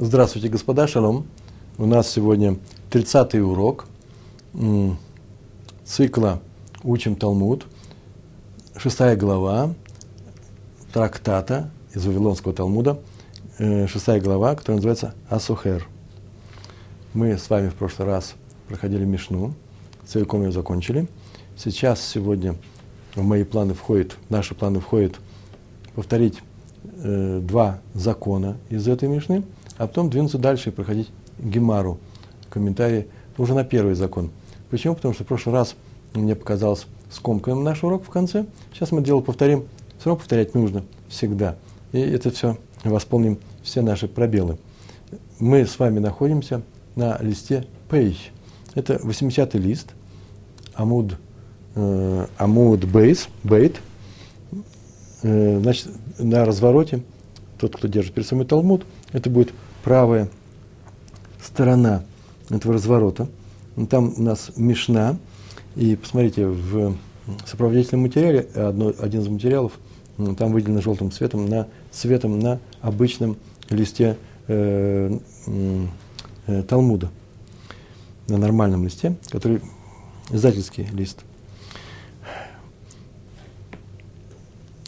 Здравствуйте, господа, шалом. У нас сегодня 30-й урок цикла «Учим Талмуд», шестая глава трактата из Вавилонского Талмуда, э, шестая глава, которая называется «Асухер». Мы с вами в прошлый раз проходили Мишну, целиком ее закончили. Сейчас, сегодня в мои планы входит, в наши планы входит повторить э, два закона из этой Мишны – а потом двинуться дальше и проходить Гемару, комментарии уже на первый закон. Почему? Потому что в прошлый раз мне показалось скомканным наш урок в конце. Сейчас мы дело повторим. Все равно повторять нужно всегда. И это все восполним все наши пробелы. Мы с вами находимся на листе Пейх. Это 80-й лист, Амуд, э, Амуд Бейс, Бейт. Э, значит, на развороте, тот, кто держит перед собой Талмуд, это будет правая сторона этого разворота. Там у нас Мишна. И посмотрите, в сопроводительном материале, одно, один из материалов, там выделено желтым цветом, на, цветом на обычном листе э, э, Талмуда. На нормальном листе, который издательский лист.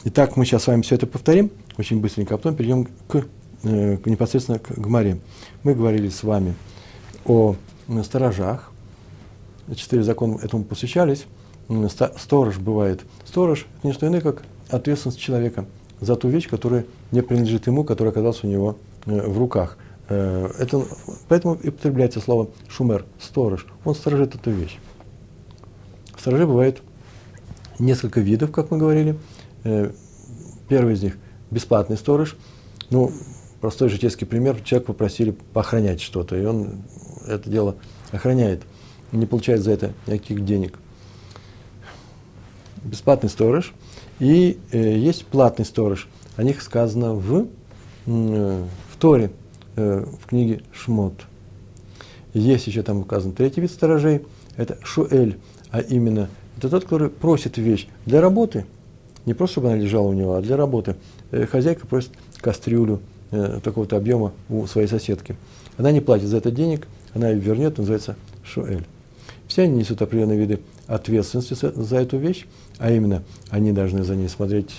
Итак, мы сейчас с вами все это повторим очень быстренько, а потом перейдем к Э, непосредственно к Гмаре. Мы говорили с вами о сторожах. Четыре закона этому посвящались. Сторож бывает. Сторож – это не что иное, как ответственность человека за ту вещь, которая не принадлежит ему, которая оказалась у него э, в руках. Э, это, поэтому и употребляется слово шумер, сторож. Он сторожит эту вещь. Сторожей бывает несколько видов, как мы говорили. Первый из них – бесплатный сторож. Ну, простой житейский пример. Человек попросили охранять что-то, и он это дело охраняет. Не получает за это никаких денег. Бесплатный сторож. И э, есть платный сторож. О них сказано в, э, в Торе, э, в книге Шмот. Есть еще там указан третий вид сторожей. Это Шуэль, а именно это тот, который просит вещь для работы. Не просто, чтобы она лежала у него, а для работы. Э, хозяйка просит кастрюлю э, такого-то объема у своей соседки. Она не платит за это денег, она ее вернет, называется шуэль. Все они несут определенные виды ответственности за эту вещь, а именно они должны за ней смотреть,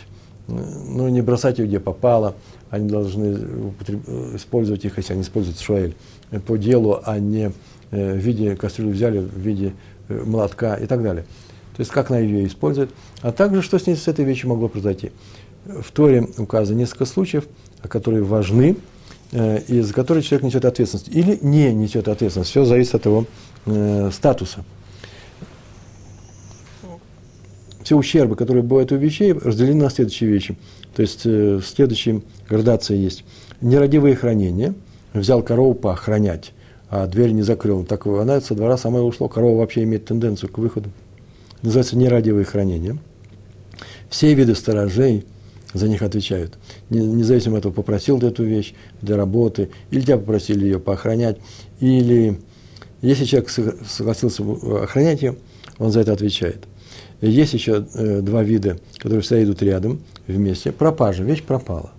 э, ну, не бросать ее где попало, они должны использовать их, если они используют шуэль, э, по делу, а не э, в виде кастрюли взяли, в виде молотка и так далее. То есть, как она ее использует, а также, что с ней с этой вещью могло произойти. В Торе указано несколько случаев, которые важны, э, и за которые человек несет ответственность. Или не несет ответственность. Все зависит от его э, статуса. Все ущербы, которые бывают у вещей, разделены на следующие вещи. То есть, э, следующая градация есть. Нерадивое хранение. Взял корову поохранять, а дверь не закрыл. Так она со двора сама ушла. Корова вообще имеет тенденцию к выходу. Называется нерадивое хранение. Все виды сторожей – за них отвечают. Независимо от этого, попросил ты эту вещь для работы, или тебя попросили ее поохранять, или если человек согласился охранять ее, он за это отвечает. Есть еще э, два вида, которые всегда идут рядом, вместе. Пропажа, вещь пропала.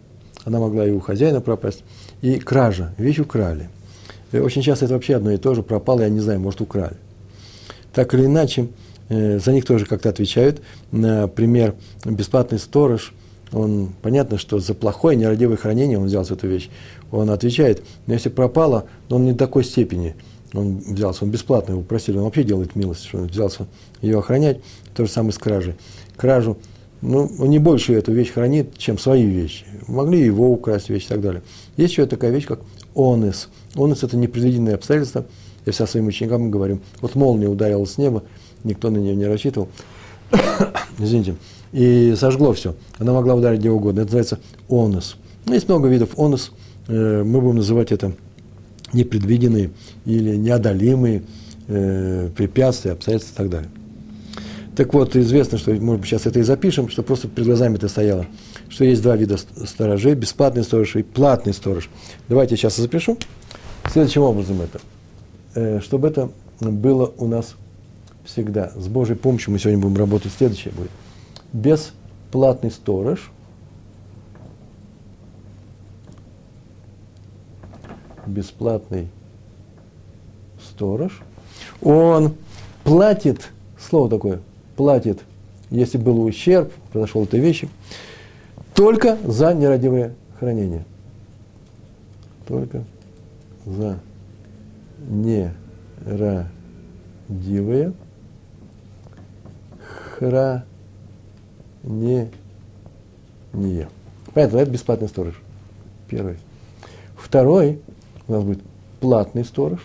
Она могла и у хозяина пропасть. И кража, вещь украли. Очень часто это вообще одно и то же, пропало, я не знаю, может, украли. Так или иначе, э, за них тоже как-то отвечают. Например, бесплатный сторож – он, понятно, что за плохое нерадивое хранение он взялся эту вещь. Он отвечает, но если пропало, но он не такой степени он взялся, он бесплатно его просили, он вообще делает милость, что он взялся ее охранять, то же самое с кражей. Кражу, ну, он не больше эту вещь хранит, чем свои вещи. Могли его украсть вещи и так далее. Есть еще такая вещь, как онес. Онес – это непредвиденные обстоятельства. Я вся своим ученикам говорю, вот молния ударила с неба, никто на нее не рассчитывал. Извините и сожгло все. Она могла ударить где угодно. Это называется онос. Ну, есть много видов онос. Э, мы будем называть это непредвиденные или неодолимые э, препятствия, обстоятельства и так далее. Так вот, известно, что, может быть, сейчас это и запишем, что просто перед глазами это стояло, что есть два вида сторожей, бесплатный сторож и платный сторож. Давайте я сейчас запишу. Следующим образом это. Э, чтобы это было у нас всегда. С Божьей помощью мы сегодня будем работать. Следующее будет бесплатный сторож, бесплатный сторож, он платит, слово такое, платит, если был ущерб, произошел этой вещи, только за нерадивое хранение. Только за нерадивое хранение. Понятно, это бесплатный сторож. Первый. Второй у нас будет платный сторож.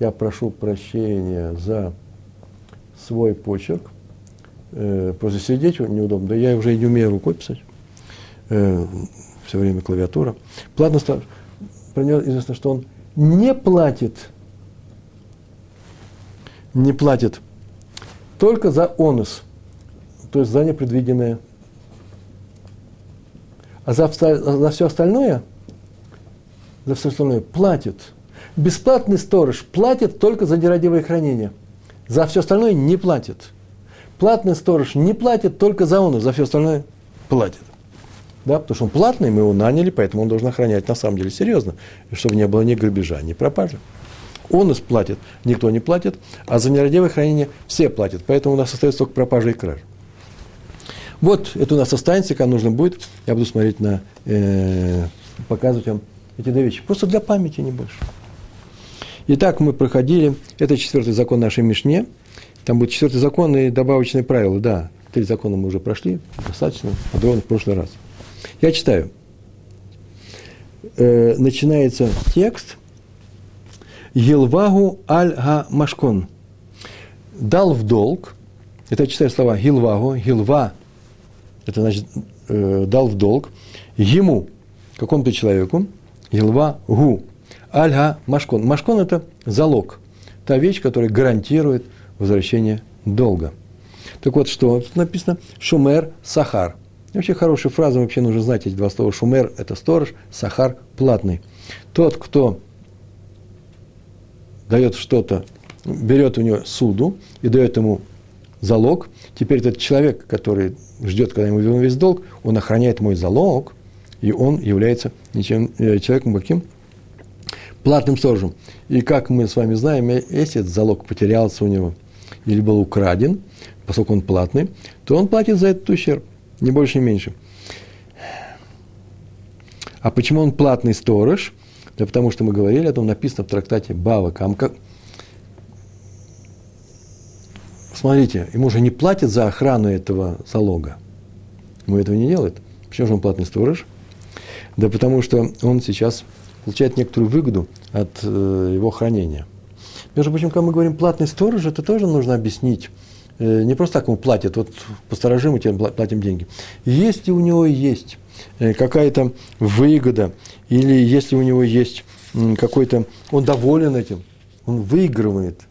Я прошу прощения за свой почерк. Э, просто сидеть неудобно. Да я уже не умею рукой писать. Э, все время клавиатура. Платный сторож. Про него известно, что он не платит, не платит только за онус, то есть за непредвиденное. А за, за все остальное, за все остальное платит. Бесплатный сторож платит только за нерадивое хранение. За все остальное не платит. Платный сторож не платит только за онус, за все остальное платит. Да, потому что он платный, мы его наняли, поэтому он должен охранять на самом деле серьезно, чтобы не было ни грабежа, ни пропажи. Он платит, никто не платит, а за нерадивое хранение все платят. Поэтому у нас остается только пропажа и краж. Вот это у нас останется, когда нужно будет, я буду смотреть на, э, показывать вам эти две вещи. Просто для памяти, не больше. Итак, мы проходили, это четвертый закон нашей Мишне, там будет четвертый закон и добавочные правила, да, три закона мы уже прошли, достаточно, подробно в прошлый раз. Я читаю. Э, начинается текст Гилвагу аль-га машкон. Дал в долг, это я читаю слова Гилвагу, Гилва, это значит э, дал в долг, ему, какому-то человеку, Гилва гу, аль-га машкон. Машкон это залог, та вещь, которая гарантирует возвращение долга. Так вот, что тут написано? Шумер сахар – вообще хорошая фраза, вообще нужно знать эти два слова. Шумер – это сторож, сахар – платный. Тот, кто дает что-то, берет у него суду и дает ему залог, теперь этот человек, который ждет, когда ему вернут весь долг, он охраняет мой залог, и он является ничем, э, человеком каким? Платным сторожем. И как мы с вами знаем, если этот залог потерялся у него или был украден, поскольку он платный, то он платит за этот ущерб. Ни больше, ни меньше. А почему он платный сторож? Да потому что мы говорили, это написано в трактате Бава Камка. Смотрите, ему же не платят за охрану этого залога. Ему этого не делает. Почему же он платный сторож? Да потому что он сейчас получает некоторую выгоду от э, его хранения. Между прочим, когда мы говорим платный сторож, это тоже нужно объяснить. Э, не просто так ему платят, вот посторожим, мы тебе платим деньги. Если у него есть э, какая-то выгода, или если у него есть какой-то, он доволен этим, он выигрывает,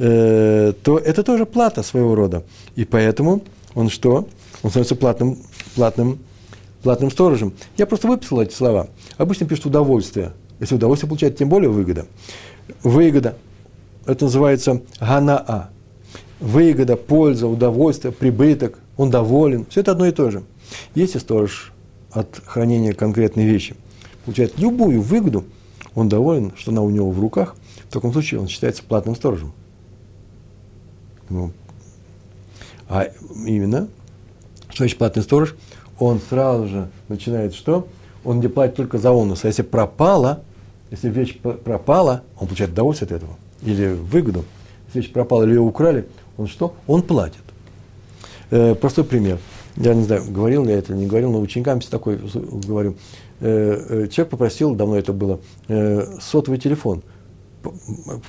э, то это тоже плата своего рода. И поэтому он что? Он становится платным, платным, платным сторожем. Я просто выписал эти слова. Обычно пишут удовольствие. Если удовольствие получает, тем более выгода. Выгода. Это называется ганаа выгода, польза, удовольствие, прибыток, он доволен. Все это одно и то же. Если сторож от хранения конкретной вещи получает любую выгоду, он доволен, что она у него в руках, в таком случае он считается платным сторожем. Ну, а именно, что значит платный сторож? Он сразу же начинает что? Он не платит только за онус. А если пропала, если вещь пропала, он получает удовольствие от этого. Или выгоду. Если вещь пропала или ее украли, он что? Он платит. Э, простой пример. Я не знаю, говорил ли я это, не говорил, но ученикам такой говорю. Э, э, человек попросил, давно это было, э, сотовый телефон.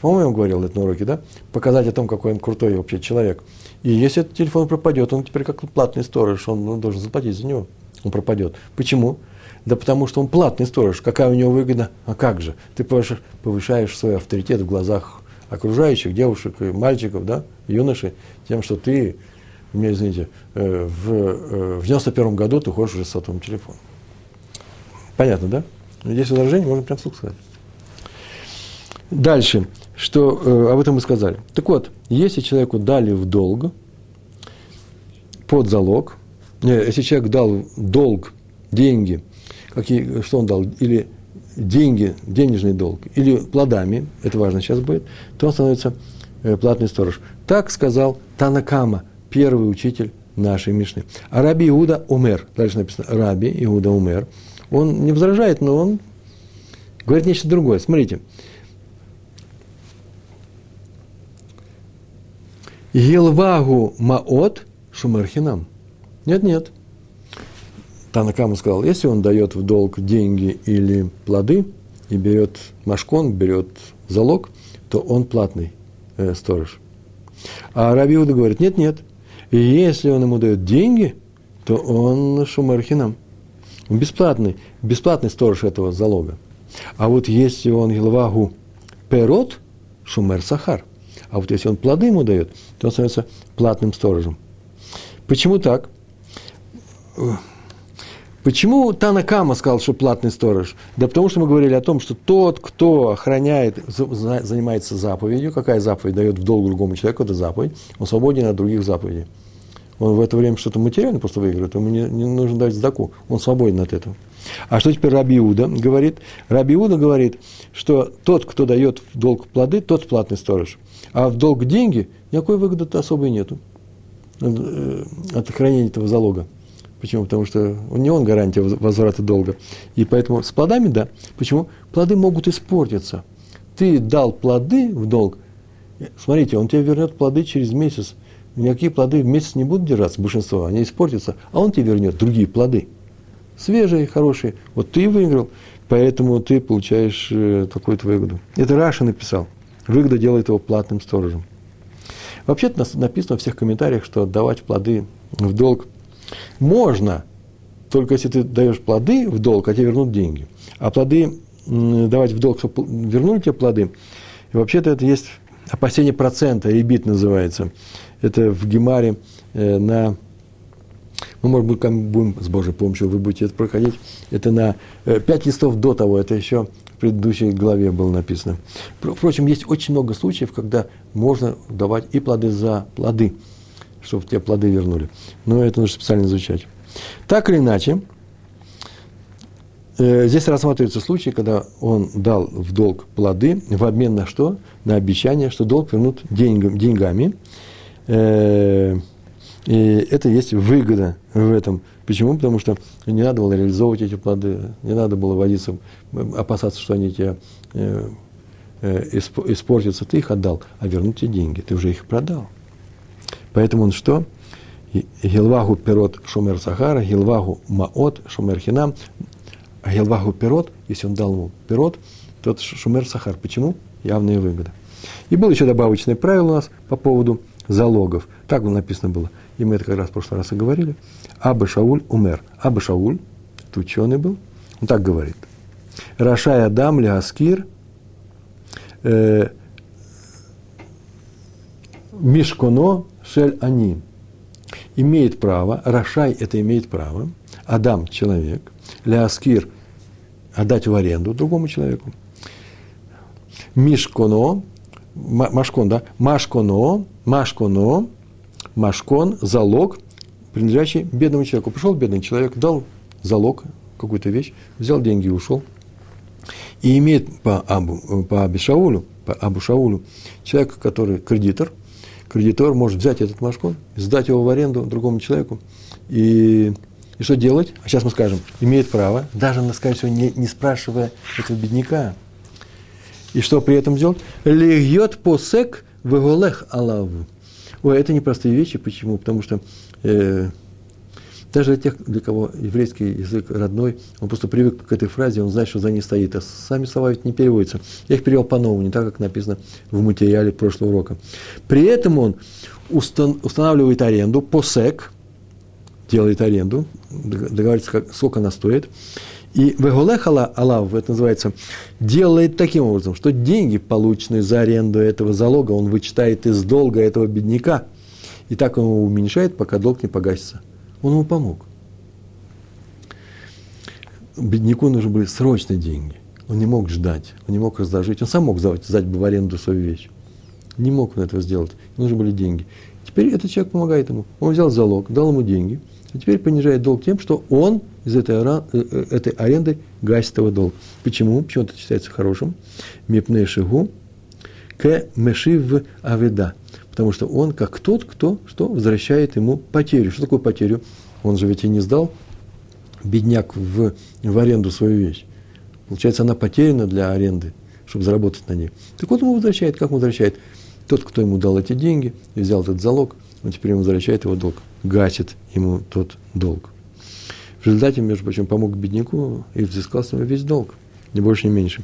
По-моему, говорил это на уроке, да? Показать о том, какой он крутой вообще человек. И если этот телефон пропадет, он теперь как платный сторож, он, он должен заплатить за него. Он пропадет. Почему? Да потому что он платный сторож. Какая у него выгода? А как же? Ты повышаешь, повышаешь свой авторитет в глазах окружающих, девушек и мальчиков, да, юношей, тем, что ты, мне извините, э, в, э, в 91 году ты ходишь уже с сотовым телефоном. Понятно, да? Здесь возражение можно прям вслух сказать. Дальше, что э, об этом мы сказали. Так вот, если человеку дали в долг, под залог, не, если человек дал долг, деньги, какие, что он дал, или деньги, денежный долг, или плодами, это важно сейчас будет, то он становится э, платный сторож. Так сказал Танакама, первый учитель нашей Мишны. А Раби Иуда умер. Дальше написано Раби Иуда умер. Он не возражает, но он говорит нечто другое. Смотрите. Елвагу маот шумерхинам. Нет, нет. Танакама сказал, если он дает в долг деньги или плоды, и берет машкон, берет залог, то он платный э, сторож. А Рабиуда говорит, нет, нет, если он ему дает деньги, то он шумархинам. Он бесплатный, бесплатный сторож этого залога. А вот если он Гилвагу перот, шумер сахар. А вот если он плоды ему дает, то он становится платным сторожем. Почему так? Почему Танакама сказал, что платный сторож? Да потому что мы говорили о том, что тот, кто охраняет, занимается заповедью, какая заповедь дает в долг другому человеку, это заповедь, он свободен от других заповедей. Он в это время что-то материально просто выигрывает, ему не, не нужно дать сдаку, он свободен от этого. А что теперь Рабиуда говорит? Рабиуда говорит, что тот, кто дает в долг плоды, тот платный сторож. А в долг деньги никакой выгоды особой нету э, от хранения этого залога. Почему? Потому что не он гарантия возврата долга. И поэтому с плодами, да. Почему? Плоды могут испортиться. Ты дал плоды в долг, смотрите, он тебе вернет плоды через месяц. Никакие плоды в месяц не будут держаться, большинство, они испортятся, а он тебе вернет другие плоды. Свежие, хорошие. Вот ты выиграл, поэтому ты получаешь э, такую-то выгоду. Это Раша написал. Выгода делает его платным сторожем. Вообще-то написано в всех комментариях, что отдавать плоды в долг можно, только если ты даешь плоды в долг, а тебе вернут деньги. А плоды давать в долг, чтобы вернули тебе плоды, и вообще-то это есть опасение процента, ребит называется. Это в Гемаре э, на мы, может быть, будем с Божьей помощью, вы будете это проходить. Это на э, пять листов до того, это еще в предыдущей главе было написано. Впрочем, есть очень много случаев, когда можно давать и плоды за плоды чтобы те плоды вернули. Но это нужно специально изучать. Так или иначе, э, здесь рассматривается случай, когда он дал в долг плоды в обмен на что? На обещание, что долг вернут деньгами. деньгами. Э, и это есть выгода в этом. Почему? Потому что не надо было реализовывать эти плоды, не надо было водиться, опасаться, что они тебе э, испортятся. Ты их отдал, а вернуть тебе деньги. Ты уже их продал. Поэтому он что? Гилвагу пирот шумер сахара, гилвагу маот шумер хинам. Гилвагу пирот, если он дал ему пирот, тот шумер сахар. Почему? Явная выгода. И было еще добавочное правило у нас по поводу залогов. Так написано было. И мы это как раз в прошлый раз и говорили. Аба Шауль умер. Аба Шауль, это ученый был, он так говорит. Рашай Адам Леаскир э, Мишконо шель они. Имеет право, Рашай это имеет право, Адам – человек, Ляскир – отдать в аренду другому человеку. Мишконо, Машкон, да, Машконо, Машконо, Машкон – залог, принадлежащий бедному человеку. Пришел бедный человек, дал залог, какую-то вещь, взял деньги и ушел. И имеет по Абу, по Абишаулю, по Абу Шаулю, человек, который кредитор – кредитор может взять этот машкон, сдать его в аренду другому человеку. И, и что делать? А сейчас мы скажем, имеет право, даже, скорее всего, не, не спрашивая этого бедняка. И что при этом сделать? Легьет посек веголех алаву. Ой, это непростые вещи. Почему? Потому что э, даже для тех, для кого еврейский язык родной, он просто привык к этой фразе, он знает, что за ней стоит. А сами слова ведь не переводятся. Я их перевел по-новому, не так, как написано в материале прошлого урока. При этом он устанавливает аренду, посек, делает аренду, договаривается, как, сколько она стоит. И веголехала Аллах, это называется, делает таким образом, что деньги, полученные за аренду этого залога, он вычитает из долга этого бедняка. И так он его уменьшает, пока долг не погасится. Он ему помог. Бедняку нужны были срочные деньги. Он не мог ждать, он не мог разложить. Он сам мог сдать, сдать бы в аренду свою вещь. Не мог он этого сделать. Ему нужны были деньги. Теперь этот человек помогает ему. Он взял залог, дал ему деньги, а теперь понижает долг тем, что он из этой, э, э, этой аренды гасит его долг. Почему? Почему это считается хорошим? Мипней шигу к мешив аведа. Потому что он как тот, кто что возвращает ему потерю. Что такое потерю? Он же ведь и не сдал бедняк в, в аренду свою вещь. Получается, она потеряна для аренды, чтобы заработать на ней. Так вот, ему возвращает. Как возвращает? Тот, кто ему дал эти деньги, взял этот залог, он теперь ему возвращает его долг, гасит ему тот долг. В результате, между прочим, помог бедняку и взыскал с него весь долг, ни больше, ни меньше.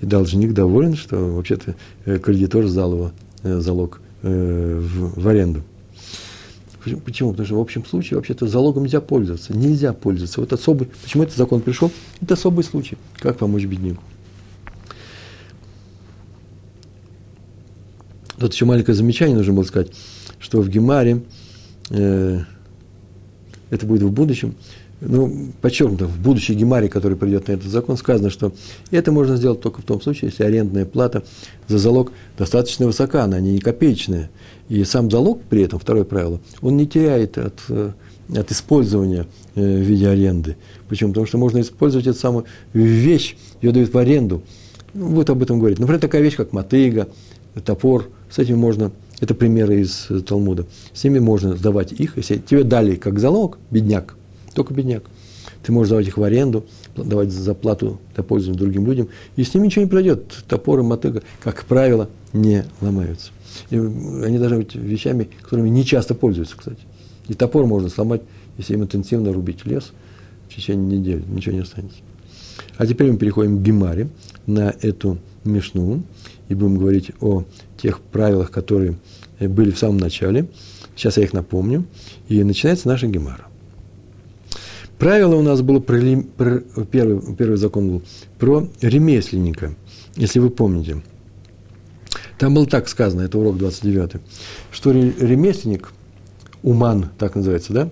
И должник доволен, что вообще-то э, кредитор сдал его э, залог э, в, в аренду. Почему? Потому что в общем случае вообще-то залогом нельзя пользоваться. Нельзя пользоваться. Вот особый, почему этот закон пришел? Это особый случай. Как помочь бедняку? Тут еще маленькое замечание нужно было сказать, что в Гемаре, это будет в будущем, ну, подчеркнуто, в будущей Гемаре, который придет на этот закон, сказано, что это можно сделать только в том случае, если арендная плата за залог достаточно высока, она не копеечная. И сам залог при этом, второе правило, он не теряет от, э, от использования э, в виде аренды. Почему? Потому что можно использовать эту самую вещь, ее дают в аренду. Ну, будет об этом говорить. Например, такая вещь, как мотыга, топор, с этим можно, это примеры из э, Талмуда, с ними можно сдавать их, если тебе дали как залог, бедняк, только бедняк, ты можешь давать их в аренду, давать за плату пользования другим людям, и с ними ничего не пройдет. Топор и мотыга, как правило, не ломаются. И они должны быть вещами, которыми не часто пользуются, кстати. И топор можно сломать, если им интенсивно рубить лес в течение недели, ничего не останется. А теперь мы переходим к Гемаре, на эту Мишну, и будем говорить о тех правилах, которые были в самом начале. Сейчас я их напомню. И начинается наша Гемара. Правило у нас было про, про первый, первый закон был про ремесленника, если вы помните. Там было так сказано, это урок 29, что ремесленник, уман, так называется, да,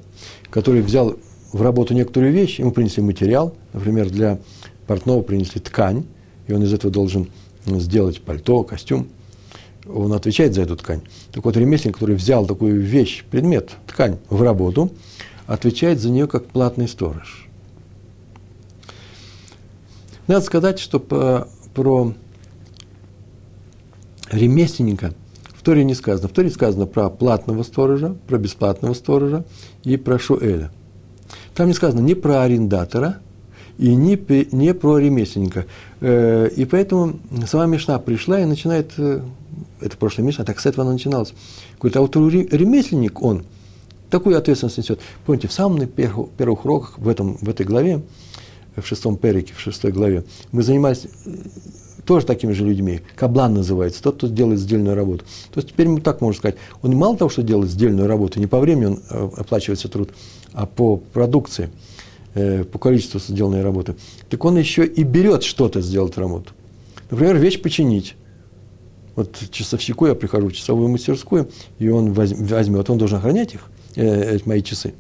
который взял в работу некоторую вещь, ему принесли материал, например, для портного принесли ткань, и он из этого должен сделать пальто, костюм, он отвечает за эту ткань. Так вот, ремесленник, который взял такую вещь, предмет, ткань в работу, отвечает за нее как платный сторож. Надо сказать, что по, про ремесленника в Торе не сказано. В Торе сказано про платного сторожа, про бесплатного сторожа и про Шуэля. Там не сказано ни про арендатора – и не, не про ремесленника. Э, и поэтому сама Мишна пришла и начинает, э, это прошлая Мишна, так с этого она начиналась. Говорит, а вот ремесленник он такую ответственность несет. Помните, в самых первых, первых уроках в, этом, в этой главе, в шестом перике, в шестой главе, мы занимались э, тоже такими же людьми. Каблан называется, тот, кто делает сдельную работу. То есть теперь мы так можем сказать, он мало того, что делает сдельную работу, не по времени он оплачивается труд, а по продукции – по количеству сделанной работы, так он еще и берет что-то сделать работу. Например, вещь починить. Вот часовщику я прихожу в часовую мастерскую, и он возьмет, он должен охранять их, э, мои часы.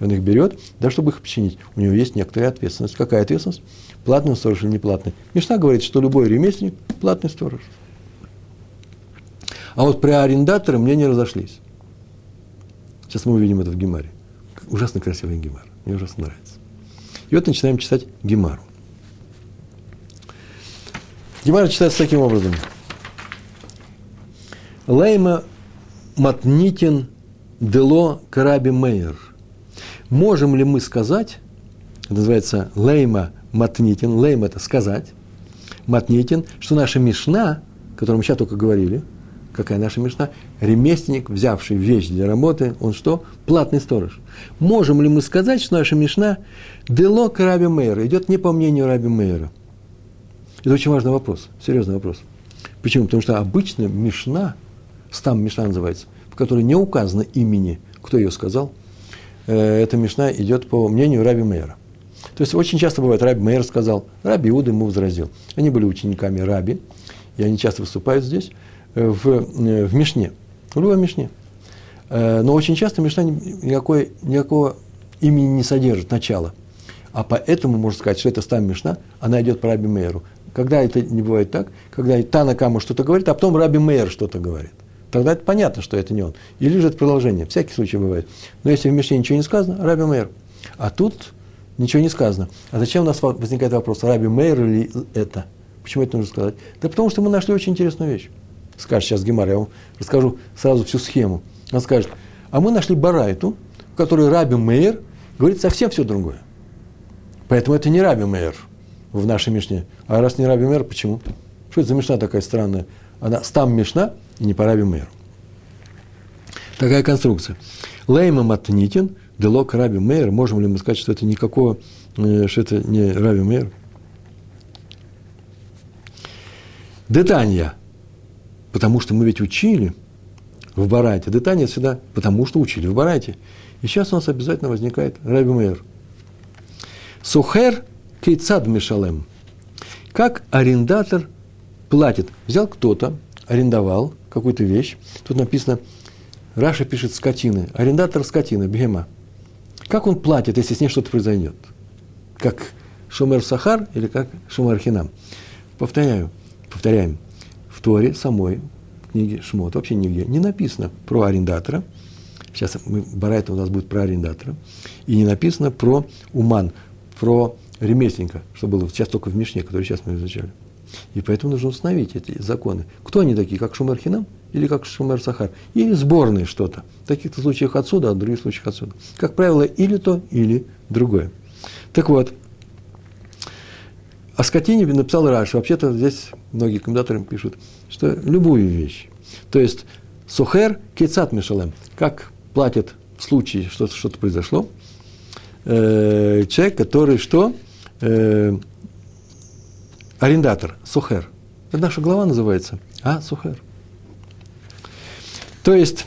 Он их берет, да, чтобы их починить. У него есть некоторая ответственность. Какая ответственность? Платный сторож или неплатный? Мишна говорит, что любой ремесленник – платный сторож. А вот при арендаторе мнения разошлись. Сейчас мы увидим это в Гемаре. Ужасно красивый Гемар. Мне ужасно нравится. И вот начинаем читать Гемару. Гемара читается таким образом. Лейма матнитин дело караби мейер. Можем ли мы сказать, это называется лейма матнитин, лейма это сказать, матнитин, что наша мишна, о которой мы сейчас только говорили, какая наша мечта, ремесленник, взявший вещь для работы, он что? Платный сторож. Можем ли мы сказать, что наша мешна дело к Раби Мейера, идет не по мнению Раби Мейера? Это очень важный вопрос, серьезный вопрос. Почему? Потому что обычно мешна, стам мешна называется, в которой не указано имени, кто ее сказал, э, эта мешна идет по мнению Раби Мейера. То есть очень часто бывает, Раби Мейер сказал, Раби Иуда ему возразил. Они были учениками Раби, и они часто выступают здесь в, э, в Мишне, в любой Мишне. Э, но очень часто Мишна никакой, никакого имени не содержит, начала. А поэтому можно сказать, что это стам Мишна, она идет по Раби Мейеру. Когда это не бывает так, когда Тана Кама что-то говорит, а потом Раби Мейер что-то говорит. тогда это понятно, что это не он. Или же это продолжение. Всякий случай бывает. Но если в Мишне ничего не сказано, Раби Мейер. А тут ничего не сказано. А зачем у нас возникает вопрос, Раби Мейер или это? Почему это нужно сказать? Да потому что мы нашли очень интересную вещь. Скажет сейчас Гемар, я вам расскажу сразу всю схему. Он скажет, а мы нашли Барайту, в которой Раби Мейер говорит совсем все другое. Поэтому это не Раби Мейер в нашей Мишне. А раз не Раби Мейер, почему? Что это за Мишна такая странная? Она стам Мишна и не по Раби Мейеру. Такая конструкция. Лейма Матнитин, Делок Раби Мейер. Можем ли мы сказать, что это никакого, э, что это не Раби Мейер? Детанья. Потому что мы ведь учили в Барайте. Детанья всегда потому что учили в Барайте. И сейчас у нас обязательно возникает Раби Мейер. Сухер кейцад мишалем. Как арендатор платит. Взял кто-то, арендовал какую-то вещь. Тут написано, Раша пишет скотины. Арендатор скотины, бегема. Как он платит, если с ней что-то произойдет? Как Шумер Сахар или как Шумер Хинам? Повторяю, повторяем. В Торе самой, в книге Шмот, вообще нигде не написано про арендатора. Сейчас мы, Барайта у нас будет про арендатора. И не написано про Уман, про ремесленника, что было сейчас только в Мишне, который сейчас мы изучали. И поэтому нужно установить эти законы. Кто они такие, как Шумер Хинам или как Шумер Сахар? Или сборные что-то. В таких-то случаях отсюда, а в других случаях отсюда. Как правило, или то, или другое. Так вот, о скотине написал Раш. Вообще-то здесь многие комментаторы пишут, что любую вещь. То есть, сухер кейцат мишалем. Как платят в случае, что что-то произошло, э, человек, который что? Э, арендатор, сухер. Это наша глава называется. А, сухер. То есть,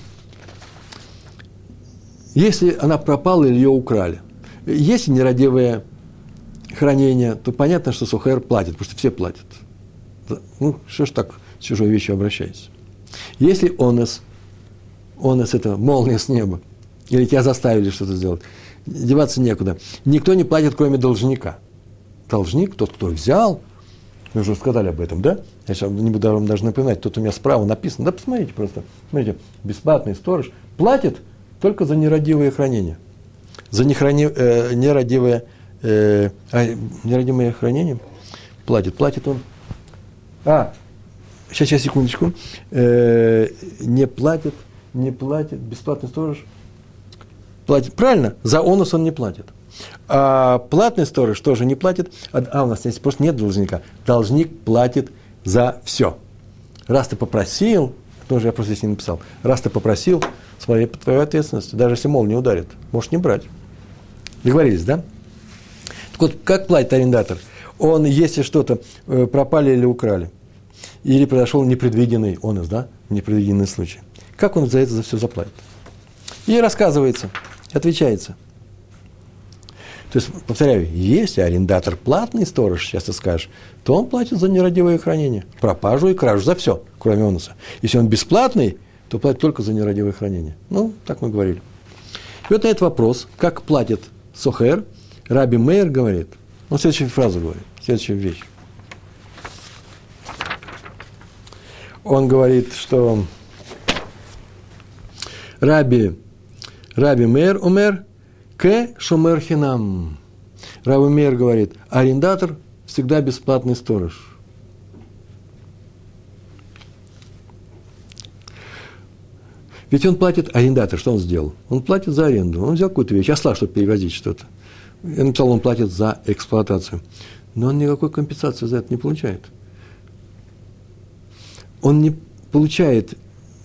если она пропала или ее украли, если нерадивое хранение, то понятно, что сухер платит, потому что все платят. Ну, что ж так с чужой вещью обращайся. Если онес, онес – это молния с неба, или тебя заставили что-то сделать, деваться некуда. Никто не платит, кроме должника. Должник, тот, кто взял – мы уже сказали об этом, да? Я сейчас не буду вам даже напоминать, тут у меня справа написано. Да посмотрите просто. Смотрите, бесплатный сторож платит только за нерадивое хранение. За нехрани, э, нерадивое, э, а, нерадивое хранение платит. Платит он. А, сейчас, сейчас, секундочку. Э, не платит, не платит, бесплатный сторож платит. Правильно, за онус он не платит. А платный сторож тоже не платит. А, а у нас здесь просто нет должника. Должник платит за все. Раз ты попросил, тоже я просто здесь не написал, раз ты попросил, смотри по твоей ответственности, даже если мол не ударит, можешь не брать. Договорились, да? Так вот, как платит арендатор? Он, если что-то э, пропали или украли, или произошел непредвиденный онус, да, непредвиденный случай, как он за это за все заплатит? И рассказывается, отвечается. То есть, повторяю, если арендатор платный сторож, сейчас ты скажешь, то он платит за нерадивое хранение, пропажу и кражу, за все, кроме онуса. Если он бесплатный, то платит только за нерадивое хранение. Ну, так мы говорили. И вот на этот вопрос, как платит Сохер, Раби Мейер говорит, он следующую фразу говорит, следующую вещь. Он говорит, что Раби, Раби Мейер умер, к шумер хинам. Раби Мейер говорит, арендатор всегда бесплатный сторож. Ведь он платит, арендатор, что он сделал? Он платит за аренду. Он взял какую-то вещь, осла, чтобы перевозить что-то. Написал, он платит за эксплуатацию. Но он никакой компенсации за это не получает. Он не получает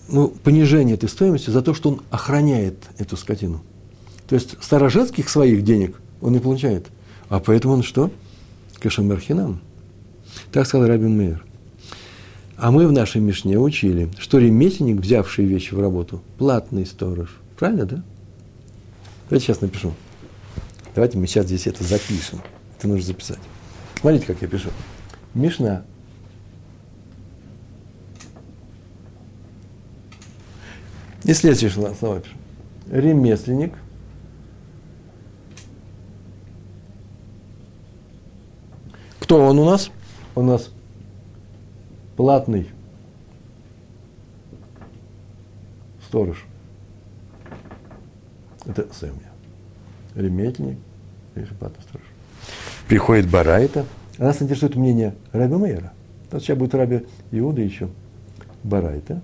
ну, понижение этой стоимости за то, что он охраняет эту скотину. То есть старожитских своих денег он не получает. А поэтому он что? Кашамархинам. Так сказал Рабин Мейер. А мы в нашей Мишне учили, что ремесленник, взявший вещи в работу, платный сторож. Правильно, да? Давайте сейчас напишу. Давайте мы сейчас здесь это запишем. Это нужно записать. Смотрите, как я пишу. Мишна. И следующее слово пишу. Ремесленник – Кто он у нас? У нас платный сторож. Это Сэм Ремесленник, или платный сторож. Приходит Барайта. А нас интересует мнение Раби Мейера. Вот сейчас будет Раби Иуда еще. Барайта.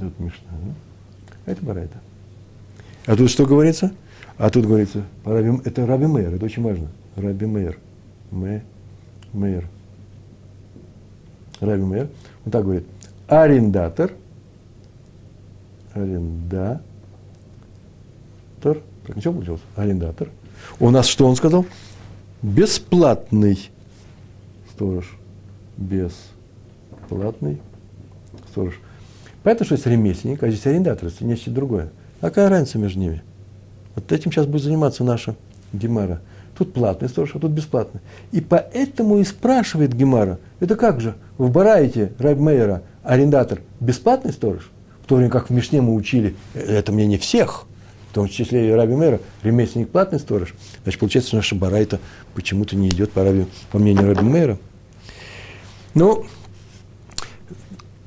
Тут Мишна. Да? Это Барайта. А тут что говорится? А тут говорится, Раби, это Раби Мейер, это очень важно. Раби Мейер. Мэ, Мейер. Раби Мейер. Он так говорит. Арендатор. Арендатор. Ничего получилось? Арендатор. У нас что он сказал? Бесплатный сторож. Бесплатный сторож. Понятно, что есть ремесленник, а здесь арендатор, это нечто другое. Какая разница между ними? Вот этим сейчас будет заниматься наша Гемара. Тут платный сторож, а тут бесплатный. И поэтому и спрашивает Гемара, это как же, в Бараите Рабмейера арендатор бесплатный сторож? В то время как в Мишне мы учили, это мне не всех, в том числе и Раби Мэра, ремесленник платный сторож. Значит, получается, наша Барайта почему-то не идет по, Раби, по мнению Раби Мэра. Ну,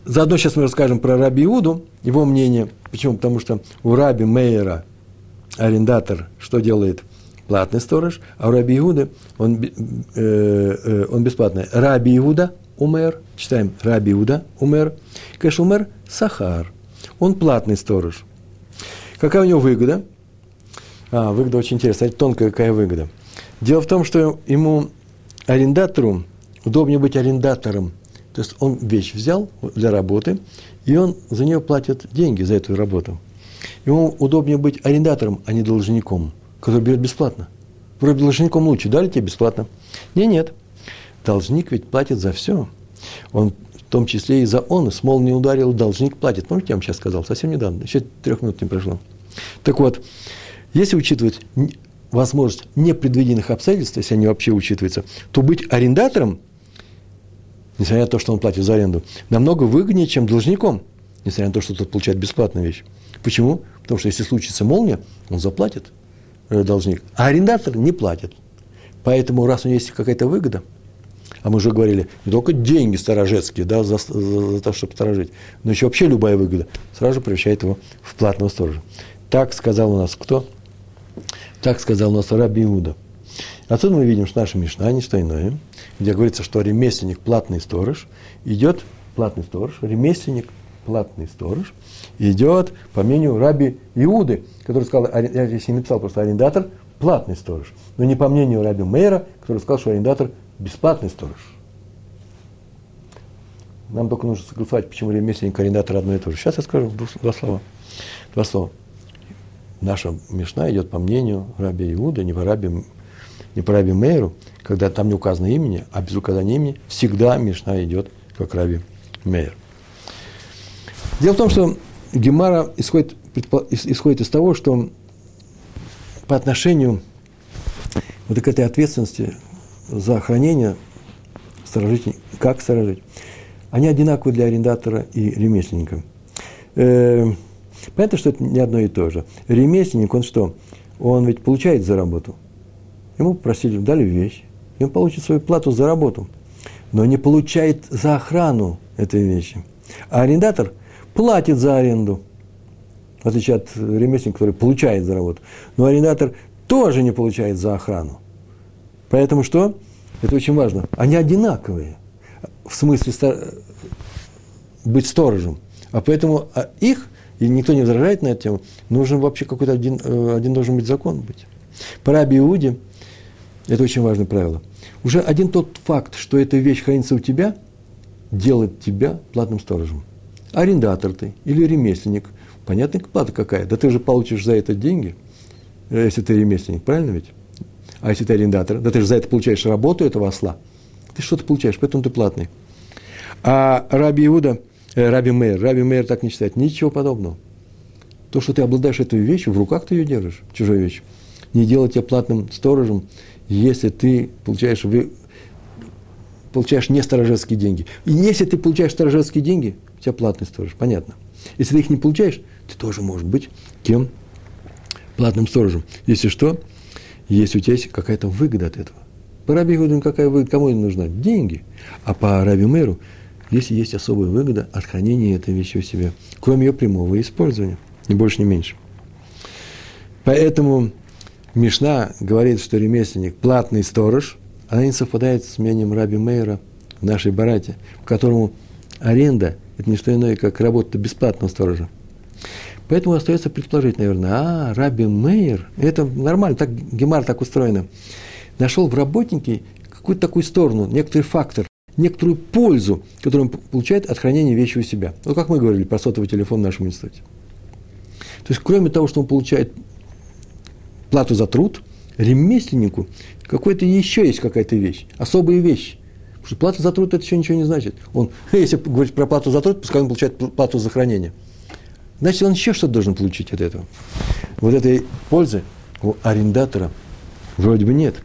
заодно сейчас мы расскажем про Раби Иуду, его мнение. Почему? Потому что у Раби Мейера арендатор что делает? Платный сторож, а у Раби Иуды он, э, э, он бесплатный. Раби Иуда умер, читаем Раби Иуда умер, Кэш умер Сахар, он платный сторож. Какая у него выгода? А, выгода очень интересная, тонкая какая выгода. Дело в том, что ему, арендатору, удобнее быть арендатором. То есть он вещь взял для работы, и он за нее платит деньги за эту работу. Ему удобнее быть арендатором, а не должником, который берет бесплатно. Вроде должником лучше, дали тебе бесплатно. Не, нет. Должник ведь платит за все. Он в том числе и за он, смол не ударил, должник платит. Помните, я вам сейчас сказал, совсем недавно, еще трех минут не прошло. Так вот, если учитывать возможность непредвиденных обстоятельств, если они вообще учитываются, то быть арендатором, несмотря на то, что он платит за аренду, намного выгоднее, чем должником, несмотря на то, что тот получает бесплатную вещь. Почему? Потому что если случится молния, он заплатит, э, должник, а арендатор не платит. Поэтому, раз у него есть какая-то выгода, а мы уже говорили, не только деньги сторожецкие, да, за, за, за то, чтобы сторожить, но еще вообще любая выгода сразу же превращает его в платного сторожа. Так сказал у нас кто? Так сказал у нас Раби Иуда. Отсюда мы видим, что наша Мишна не что иное, где говорится, что ремесленник, платный сторож, идет, платный сторож, ремесленник, платный сторож, идет, по мнению Раби Иуды, который сказал, я здесь не написал, просто арендатор, платный сторож. Но не по мнению Раби Мейра, который сказал, что арендатор бесплатный сторож. Нам только нужно согласовать, почему ремесленник и арендатор одно и то же. Сейчас я скажу два слова. Два слова. Наша Мишна идет по мнению Раби Иуда, не по Раби, не по Раби Мейру, когда там не указано имени, а без указания имени всегда Мишна идет как Раби Мейр. Дело в том, что Гемара исходит, исходит из того, что по отношению вот к этой ответственности за хранение сторожить, как сторожить, они одинаковы для арендатора и ремесленника. Э, понятно, что это не одно и то же. Ремесленник, он что? Он ведь получает за работу. Ему просили, дали вещь, и он получит свою плату за работу, но не получает за охрану этой вещи. А арендатор платит за аренду, в отличие от ремесленника, который получает за работу. Но арендатор тоже не получает за охрану. Поэтому что? Это очень важно. Они одинаковые в смысле быть сторожем. А поэтому а их, и никто не возражает на эту тему, нужен вообще какой-то один, э, один должен быть закон быть. По Раби это очень важное правило, уже один тот факт, что эта вещь хранится у тебя, делает тебя платным сторожем. Арендатор ты или ремесленник, понятно, плата какая, да ты же получишь за это деньги, э, если ты ремесленник, правильно ведь? А если ты арендатор, да ты же за это получаешь работу этого осла. Ты что-то получаешь, поэтому ты платный. А Раби Иуда, э, Раби Мейер, Раби Мейер так не считает. Ничего подобного. То, что ты обладаешь этой вещью, в руках ты ее держишь, чужой вещь. Не делать тебя платным сторожем, если ты получаешь, вы, получаешь не сторожевские деньги. И если ты получаешь сторожевские деньги, у тебя платный сторож, понятно. Если ты их не получаешь, ты тоже можешь быть кем? Платным сторожем. Если что, если у тебя есть какая-то выгода от этого. По Раби Игуду какая выгода, кому не нужна? Деньги. А по Раби Мэру, если есть особая выгода от хранения этой вещи у себя, кроме ее прямого использования. ни больше, ни меньше. Поэтому Мишна говорит, что ремесленник – платный сторож, она не совпадает с мнением Раби Мейера в нашей барате, в которому аренда – это не что иное, как работа бесплатного сторожа. Поэтому остается предположить, наверное, а, Раби Мейер, это нормально, так Гемар так устроено, нашел в работнике какую-то такую сторону, некоторый фактор, некоторую пользу, которую он получает от хранения вещи у себя. Вот как мы говорили про сотовый телефон в нашем институте. То есть, кроме того, что он получает плату за труд, ремесленнику какой-то еще есть какая-то вещь, особая вещь. Потому что плата за труд – это еще ничего не значит. Он, если говорить про плату за труд, пускай он получает плату за хранение. Значит, он еще что-то должен получить от этого. Вот этой пользы у арендатора вроде бы нет.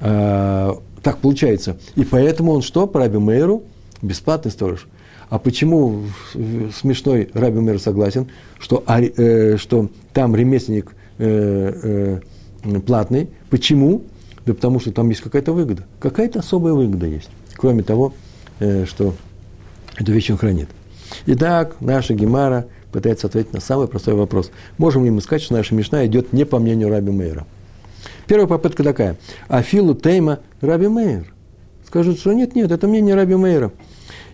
А, так получается. И поэтому он что? По Раби Мейру бесплатный сторож. А почему смешной Раби Мейр согласен, что, э, что там ремесленник э, э, платный? Почему? Да потому что там есть какая-то выгода. Какая-то особая выгода есть. Кроме того, э, что эту вещь он хранит. Итак, наша Гемара пытается ответить на самый простой вопрос. Можем ли мы сказать, что наша Мишна идет не по мнению Раби Мейра? Первая попытка такая. Афилу Тейма Раби Мейер. Скажут, что нет, нет, это мнение Раби Мейера.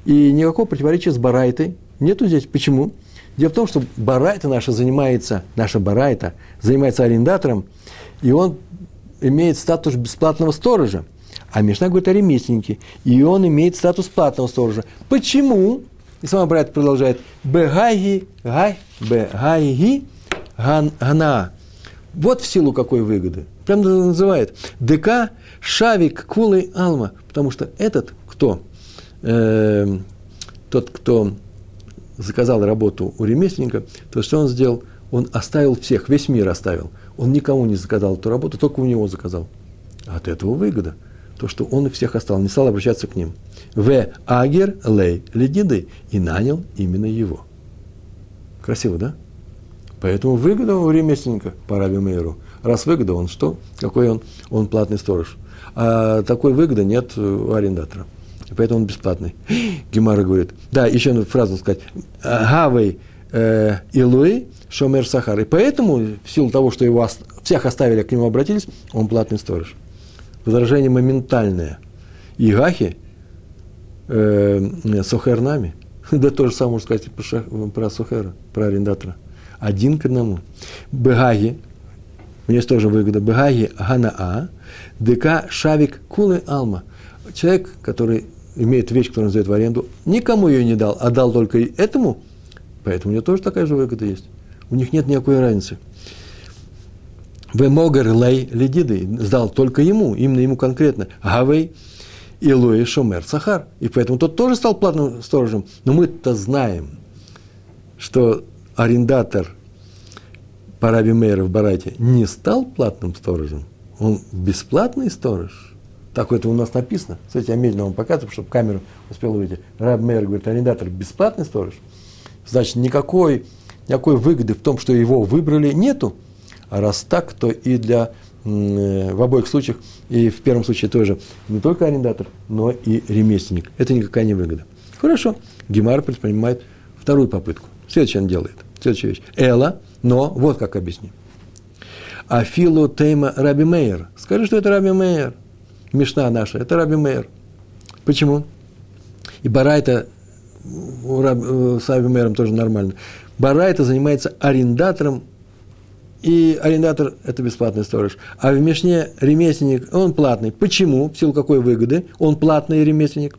И никакого противоречия с Барайтой нету здесь. Почему? Дело в том, что Барайта наша занимается, наша Барайта занимается арендатором, и он имеет статус бесплатного сторожа. А Мишна говорит о ремесленнике, и он имеет статус платного сторожа. Почему? И сама Барайта продолжает. Бегайги, гай, бегайги, гана. Вот в силу какой выгоды. Прям называет. ДК Шавик Кулы Алма. Потому что этот, кто, э, тот, кто заказал работу у ремесленника, то что он сделал? Он оставил всех, весь мир оставил. Он никому не заказал эту работу, только у него заказал. А от этого выгода. То, что он их всех оставил, не стал обращаться к ним. В Агер Лей Ледиды и нанял именно его. Красиво, да? Поэтому выгода у ремесленника по Раби Мейру. Раз выгода, он что? Какой он? Он платный сторож. А такой выгоды нет у арендатора. Поэтому он бесплатный. Гемара говорит. Да, еще одну фразу сказать. Гавей э, Илуи Шомер Сахар. И поэтому, в силу того, что его всех оставили, к нему обратились, он платный сторож. Возражение моментальное. И Гахи э, Сухернами. Да то же самое можно сказать про, про Сухера, про арендатора один к одному. Бегаги, у него тоже выгода, Бегаги Ганаа, ДК Шавик Кулы Алма. Человек, который имеет вещь, которую он сдает в аренду, никому ее не дал, а дал только этому, поэтому у него тоже такая же выгода есть. У них нет никакой разницы. Вемогер лей ледиды сдал только ему, именно ему конкретно. Гавей и Луи Шумер Сахар. И поэтому тот тоже стал платным сторожем. Но мы-то знаем, что арендатор по Раби Мейра в Барате не стал платным сторожем, он бесплатный сторож. Так это у нас написано. Кстати, я медленно вам показываю, чтобы камера успела увидеть. Раб Мейер говорит, арендатор бесплатный сторож. Значит, никакой, никакой выгоды в том, что его выбрали, нету. А раз так, то и для, э, в обоих случаях, и в первом случае тоже, не только арендатор, но и ремесленник. Это никакая не выгода. Хорошо. Гемар предпринимает вторую попытку. Следующее он делает. Следующая вещь. Эла, но, вот как объясним. Афилу Тейма Раби Мейер. Скажи, что это Раби Мейер. Мишна наша, это Раби Мейер. Почему? И Барайта э, с Раби Мейером тоже нормально. Барайта занимается арендатором, и арендатор – это бесплатный сторож. А в Мишне ремесленник, он платный. Почему? В силу какой выгоды? Он платный ремесленник.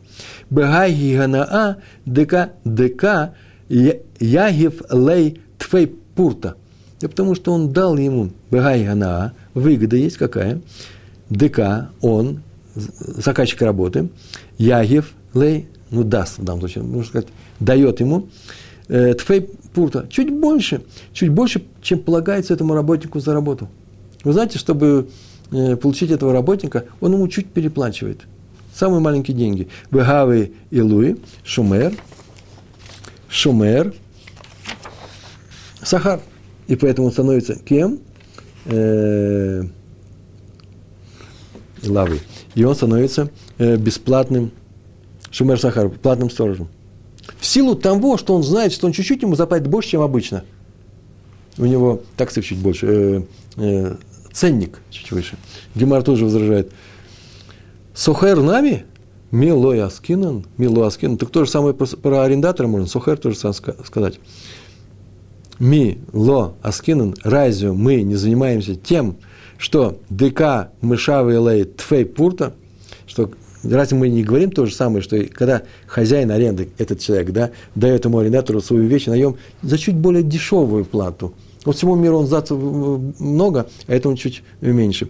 Бегай гиганаа дк дк Ягев лей тфей пурта. Да потому что он дал ему бегай гана, выгода есть какая? ДК, он, заказчик работы, Ягев лей, ну даст в данном случае, можно сказать, дает ему э, тфей пурта, чуть больше, чуть больше, чем полагается этому работнику за работу. Вы знаете, чтобы э, получить этого работника, он ему чуть переплачивает. Самые маленькие деньги. Бегавы и Луи, Шумер – шумер, сахар. И поэтому он становится кем? Э, лавой. И он становится э, бесплатным шумер сахар, платным сторожем. В силу того, что он знает, что он чуть-чуть ему заплатит больше, чем обычно. у него таксы чуть больше, э, э, ценник чуть выше. Гемар тоже возражает. Сухер нами? Милой Аскинан, Милой Аскинан. Так то же самое про, про арендатора можно, Сухер тоже сказать. Ми, ло, аскинан, разве мы не занимаемся тем, что ДК мышавый лей тфей пурта, что разве мы не говорим то же самое, что когда хозяин аренды, этот человек, да, дает ему арендатору свою вещь, наем за чуть более дешевую плату. Вот всему миру он сдаться много, а этому чуть меньше.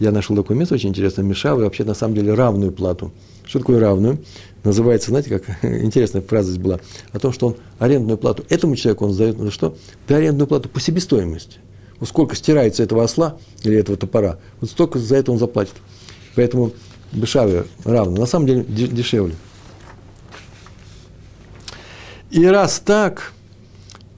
Я нашел такое место очень интересное, Мишавы вообще на самом деле равную плату. Что такое равную? Называется, знаете, как интересная фраза здесь была, о том, что он арендную плату этому человеку он сдает за что? Да арендную плату по себестоимости. Вот сколько стирается этого осла или этого топора, вот столько за это он заплатит. Поэтому Бешаве равно. На самом деле дешевле. И раз так,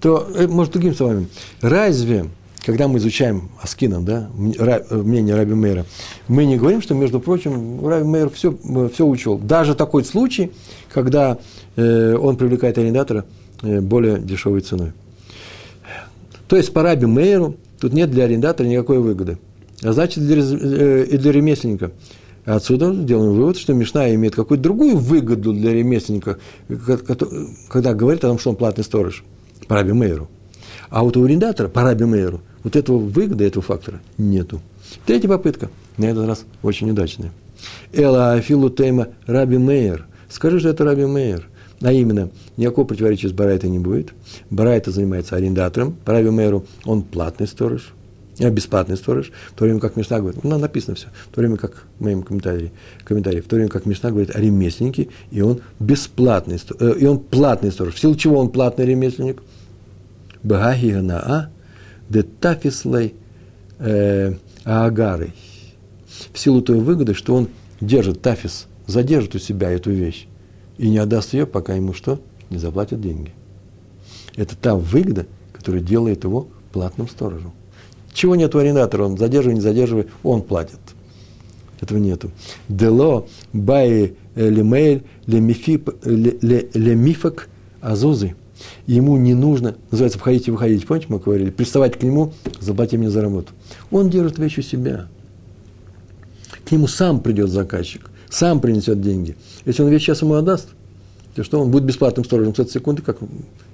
то, э, может, другими словами, разве когда мы изучаем Аскинан, да, мнение Раби Мейра, мы не говорим, что, между прочим, Раби Мейр все, все учел. Даже такой случай, когда э, он привлекает арендатора э, более дешевой ценой. То есть по Раби Мейру тут нет для арендатора никакой выгоды. А значит, э, и для ремесленника. Отсюда делаем вывод, что Мишна имеет какую-то другую выгоду для ремесленника, когда говорит о том, что он платный сторож, по Раби Мейру. А вот у арендатора, по Раби Мейру, вот этого выгоды, этого фактора нету. Третья попытка, на этот раз очень удачная. Эла Афилу Тейма Раби Мейер. Скажи, что это Раби Мейер. А именно, никакого противоречия с Барайтой не будет. Барайта занимается арендатором. По Раби Мейеру он платный сторож, а бесплатный сторож, в то время как Мишна говорит, ну, написано все, в то время как в моем комментарии, комментарии, в то время как Мишна говорит о ремесленнике, и он бесплатный, э, и он платный сторож. В силу чего он платный ремесленник? Багахи Ганаа, детафислей э, агарой. В силу той выгоды, что он держит тафис, задержит у себя эту вещь и не отдаст ее, пока ему что? Не заплатят деньги. Это та выгода, которая делает его платным сторожем. Чего нет у арендатора, он задерживай, не задерживай, он платит. Этого нету. Дело бай лемейль лемифак азузы – ему не нужно, называется, входить и выходить, помните, мы говорили, приставать к нему, заплати мне за работу. Он держит вещь у себя. К нему сам придет заказчик, сам принесет деньги. Если он вещь сейчас ему отдаст, то что он будет бесплатным сторожем 30 секунды, как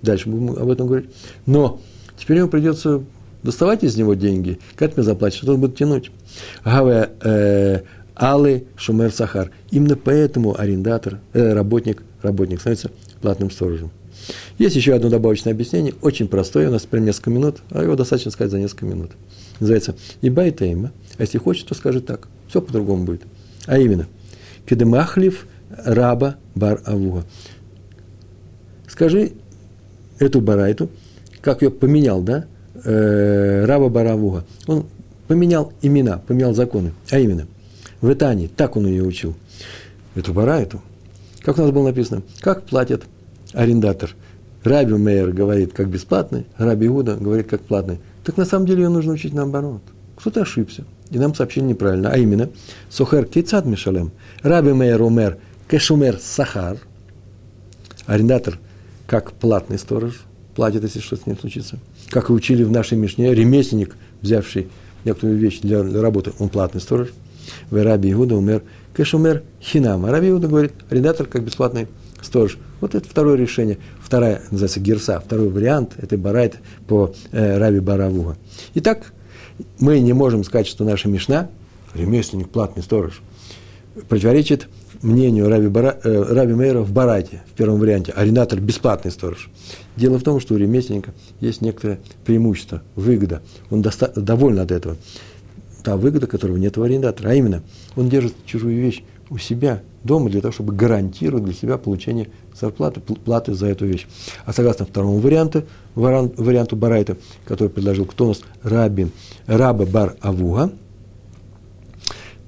дальше будем об этом говорить. Но теперь ему придется доставать из него деньги, как мне заплатить, что он будет тянуть. Гаве э, Алы Шумер Сахар. Именно поэтому арендатор, э, работник, работник становится платным сторожем. Есть еще одно добавочное объяснение, очень простое, у нас прям несколько минут, а его достаточно сказать за несколько минут. Называется «Иба и тейма», а если хочет, то скажет так, все по-другому будет. А именно, «Кедемахлив раба бар авуга». Скажи эту барайту, как ее поменял, да, э, раба бар авуга. Он поменял имена, поменял законы, а именно, в Итании, так он ее учил, эту барайту. Как у нас было написано, как платят арендатор. Раби Мейер говорит как бесплатный, Раби Иуда говорит как платный. Так на самом деле ее нужно учить наоборот. Кто-то ошибся, и нам сообщили неправильно. А именно, Сухер Кейцад Мишалем, Раби Мейер Умер Кешумер Сахар, арендатор как платный сторож, платит, если что с ним случится. Как и учили в нашей Мишне, ремесленник, взявший некоторую вещь для, для работы, он платный сторож. В Раби Иуда умер Кешумер Хинам. А Раби Иуда говорит, арендатор как бесплатный сторож. Вот это второе решение, вторая, называется герса, второй вариант этой барайт по э, Раби Баравуга. Итак, мы не можем сказать, что наша Мишна, ремесленник, платный сторож, противоречит мнению Раби, Бара, э, Раби Мейра в Барате, в первом варианте, арендатор – бесплатный сторож. Дело в том, что у ремесленника есть некоторое преимущество, выгода. Он доста- доволен от этого. Та выгода, которого нет у арендатора. А именно, он держит чужую вещь у себя дома для того, чтобы гарантировать для себя получение зарплаты, платы за эту вещь. А согласно второму варианту, варианту Барайта, который предложил кто у нас, Раби, Раба Бар Авуга,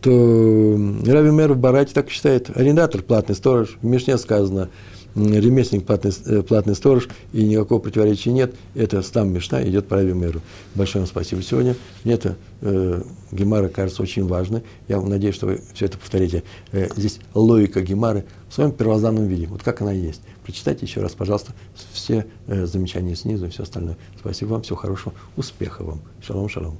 то Раби Мэр в Барайте так считает, арендатор, платный сторож, в Мишне сказано, ремесленник, платный, э, платный сторож, и никакого противоречия нет. Это стам Мишна идет по Раби Мэру. Большое вам спасибо сегодня. Мне это э, Гемара кажется очень важной. Я надеюсь, что вы все это повторите. Э, здесь логика Гемары в своем первозданном виде, вот как она есть. Прочитайте еще раз, пожалуйста, все э, замечания снизу и все остальное. Спасибо вам, всего хорошего, успехов вам. Шалом, шалом.